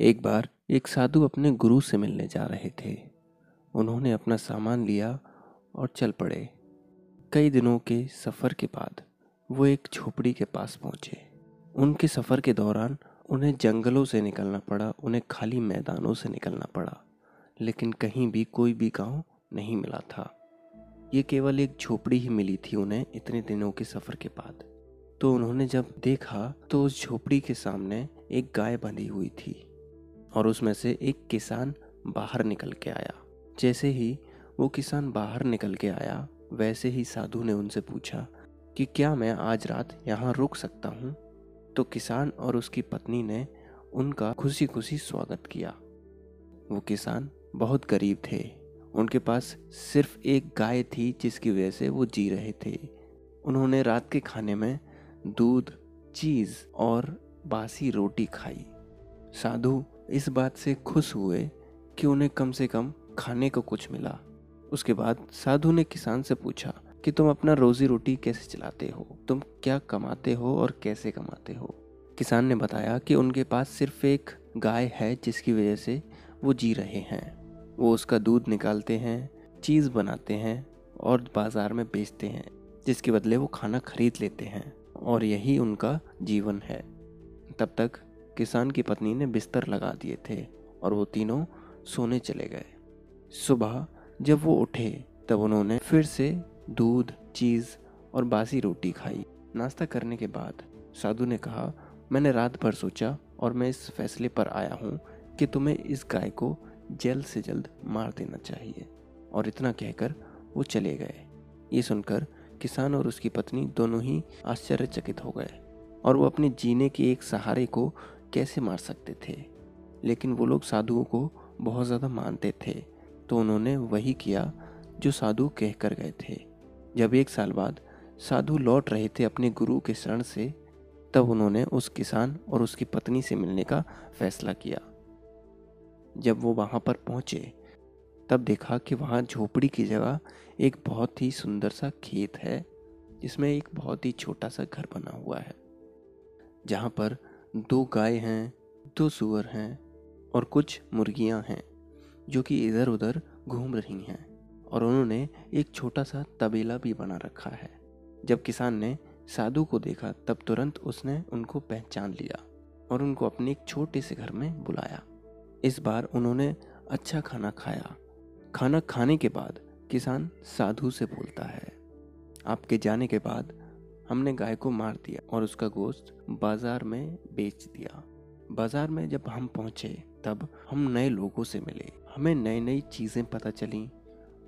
एक बार एक साधु अपने गुरु से मिलने जा रहे थे। उन्होंने अपना सामान लिया और चल पड़े। कई दिनों के सफ़र के बाद वो एक झोपड़ी के पास पहुँचे। उनके सफ़र के दौरान उन्हें जंगलों से निकलना पड़ा, उन्हें खाली मैदानों से निकलना पड़ा, लेकिन कहीं भी कोई भी गाँव नहीं मिला था। ये केवल एक झोपड़ी ही मिली थी उन्हें इतने दिनों के सफ़र के बाद। तो उन्होंने जब देखा तो उस झोपड़ी के सामने एक गाय बंधी हुई थी। और उसमें से एक किसान बाहर निकल के आया। जैसे ही वो किसान बाहर निकल के आया, वैसे ही साधु ने उनसे पूछा कि क्या मैं आज रात यहाँ रुक सकता हूँ? तो किसान और उसकी पत्नी ने उनका खुशी खुशी स्वागत किया। वो किसान बहुत गरीब थे। उनके पास सिर्फ़ एक गाय थी, जिसकी वजह से वो जी रहे थे। उन्होंने रात के खाने में दूध, चीज़ और बासी रोटी खाई। साधु इस बात से खुश हुए कि उन्हें कम से कम खाने को कुछ मिला। उसके बाद साधु ने किसान से पूछा कि तुम अपना रोजी रोटी कैसे चलाते हो? तुम क्या कमाते हो और कैसे कमाते हो? किसान ने बताया कि उनके पास सिर्फ़ एक गाय है जिसकी वजह से वो जी रहे हैं। वो उसका दूध निकालते हैं, चीज़ बनाते हैं और बाज़ार में बेचते हैं, जिसके बदले वो खाना खरीद लेते हैं और यही उनका जीवन है। तब तक किसान की पत्नी ने बिस्तर लगा दिए थे और वो तीनों सोने चले गए। सुबह जब वो उठे, तब उन्होंने फिर से दूध, चीज़ और बासी रोटी खाई। नाश्ता करने के बाद साधु ने कहा, मैंने रात भर सोचा और मैं इस फैसले पर आया हूँ कि तुम्हें इस गाय को जल्द से जल्द मार देना चाहिए। और इतना कहकर वो चले गए। ये सुनकर किसान और उसकी पत्नी दोनों ही आश्चर्यचकित हो गए और वो अपने जीने के एक सहारे को कैसे मार सकते थे? लेकिन वो लोग साधुओं को बहुत ज़्यादा मानते थे। तो उन्होंने वही किया जो साधु कह कर गए थे। जब एक साल बाद साधु लौट रहे थे अपने गुरु के शरण से, तब उन्होंने उस किसान और उसकी पत्नी से मिलने का फैसला किया। जब वो वहाँ पर पहुँचे, तब देखा कि वहाँ झोपड़ी की जगह एक बहुत ही सुंदर सा खेत है, जिसमें एक बहुत ही छोटा सा घर बना हुआ है, जहाँ पर दो गाय हैं, दो सुअर हैं और कुछ मुर्गियाँ हैं, जो कि इधर उधर घूम रही हैं। और उन्होंने एक छोटा सा तबेला भी बना रखा है। जब किसान ने साधु को देखा, तब तुरंत उसने उनको पहचान लिया और उनको अपने एक छोटे से घर में बुलाया। इस बार उन्होंने अच्छा खाना खाया। खाना खाने के बाद किसान साधु से बोलता है, आपके जाने के बाद हमने गाय को मार दिया और उसका गोश्त बाज़ार में बेच दिया। बाज़ार में जब हम पहुँचे, तब हम नए लोगों से मिले। हमें नई नई चीज़ें पता चली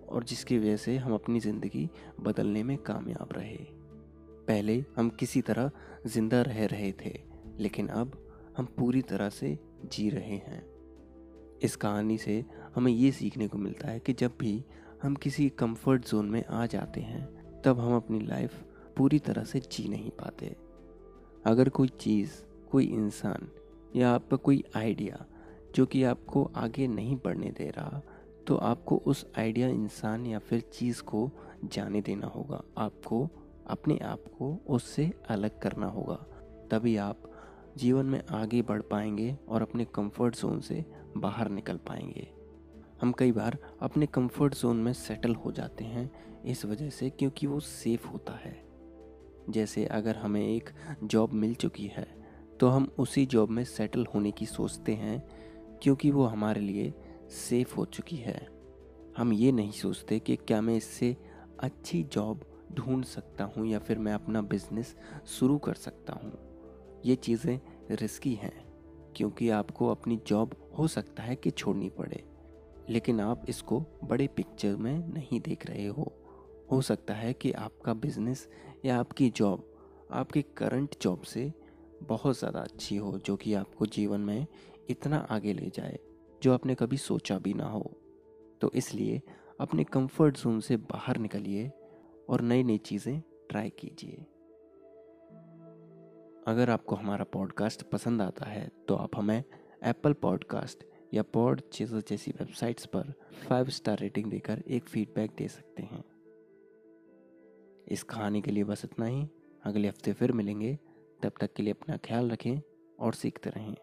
और जिसकी वजह से हम अपनी ज़िंदगी बदलने में कामयाब रहे। पहले हम किसी तरह ज़िंदा रह रहे थे, लेकिन अब हम पूरी तरह से जी रहे हैं। इस कहानी से हमें ये सीखने को मिलता है कि जब भी हम किसी कंफर्ट जोन में आ जाते हैं, तब हम अपनी लाइफ पूरी तरह से जी नहीं पाते। अगर कोई चीज़, कोई इंसान या आपका कोई आइडिया जो कि आपको आगे नहीं बढ़ने दे रहा तो आपको उस आइडिया इंसान या फिर चीज़ को जाने देना होगा। आपको, अपने आप को उससे अलग करना होगा। तभी आप जीवन में आगे बढ़ पाएँगे और अपने कंफर्ट जोन से बाहर निकल पाएँगे। हम कई बार अपने कंफर्ट जोन में सेटल हो जाते हैं इस वजह से क्योंकि वो सेफ़ होता है। जैसे अगर हमें एक जॉब मिल चुकी है तो हम उसी जॉब में सेटल होने की सोचते हैं, क्योंकि वो हमारे लिए सेफ़ हो चुकी है। हम ये नहीं सोचते कि क्या मैं इससे अच्छी जॉब ढूंढ सकता हूँ या फिर मैं अपना बिज़नेस शुरू कर सकता हूँ। ये चीज़ें रिस्की हैं, क्योंकि आपको अपनी जॉब हो सकता है कि छोड़नी पड़े, लेकिन आप इसको बड़े पिक्चर में नहीं देख रहे हो। हो सकता है कि आपका बिज़नेस या आपकी जॉब आपके करंट जॉब से बहुत ज़्यादा अच्छी हो, जो कि आपको जीवन में इतना आगे ले जाए, जो आपने कभी सोचा भी ना हो। तो इसलिए अपने कंफर्ट जोन से बाहर निकलिए और नई नई चीज़ें ट्राई कीजिए। अगर आपको हमारा पॉडकास्ट पसंद आता है तो आप हमें एप्पल पॉडकास्ट या पॉड चीज़ों जैसी वेबसाइट्स पर फाइव स्टार रेटिंग देकर एक फीडबैक दे सकते हैं। इस कहानी के लिए बस इतना ही। अगले हफ़्ते फिर मिलेंगे। तब तक के लिए अपना ख्याल रखें और सीखते रहें।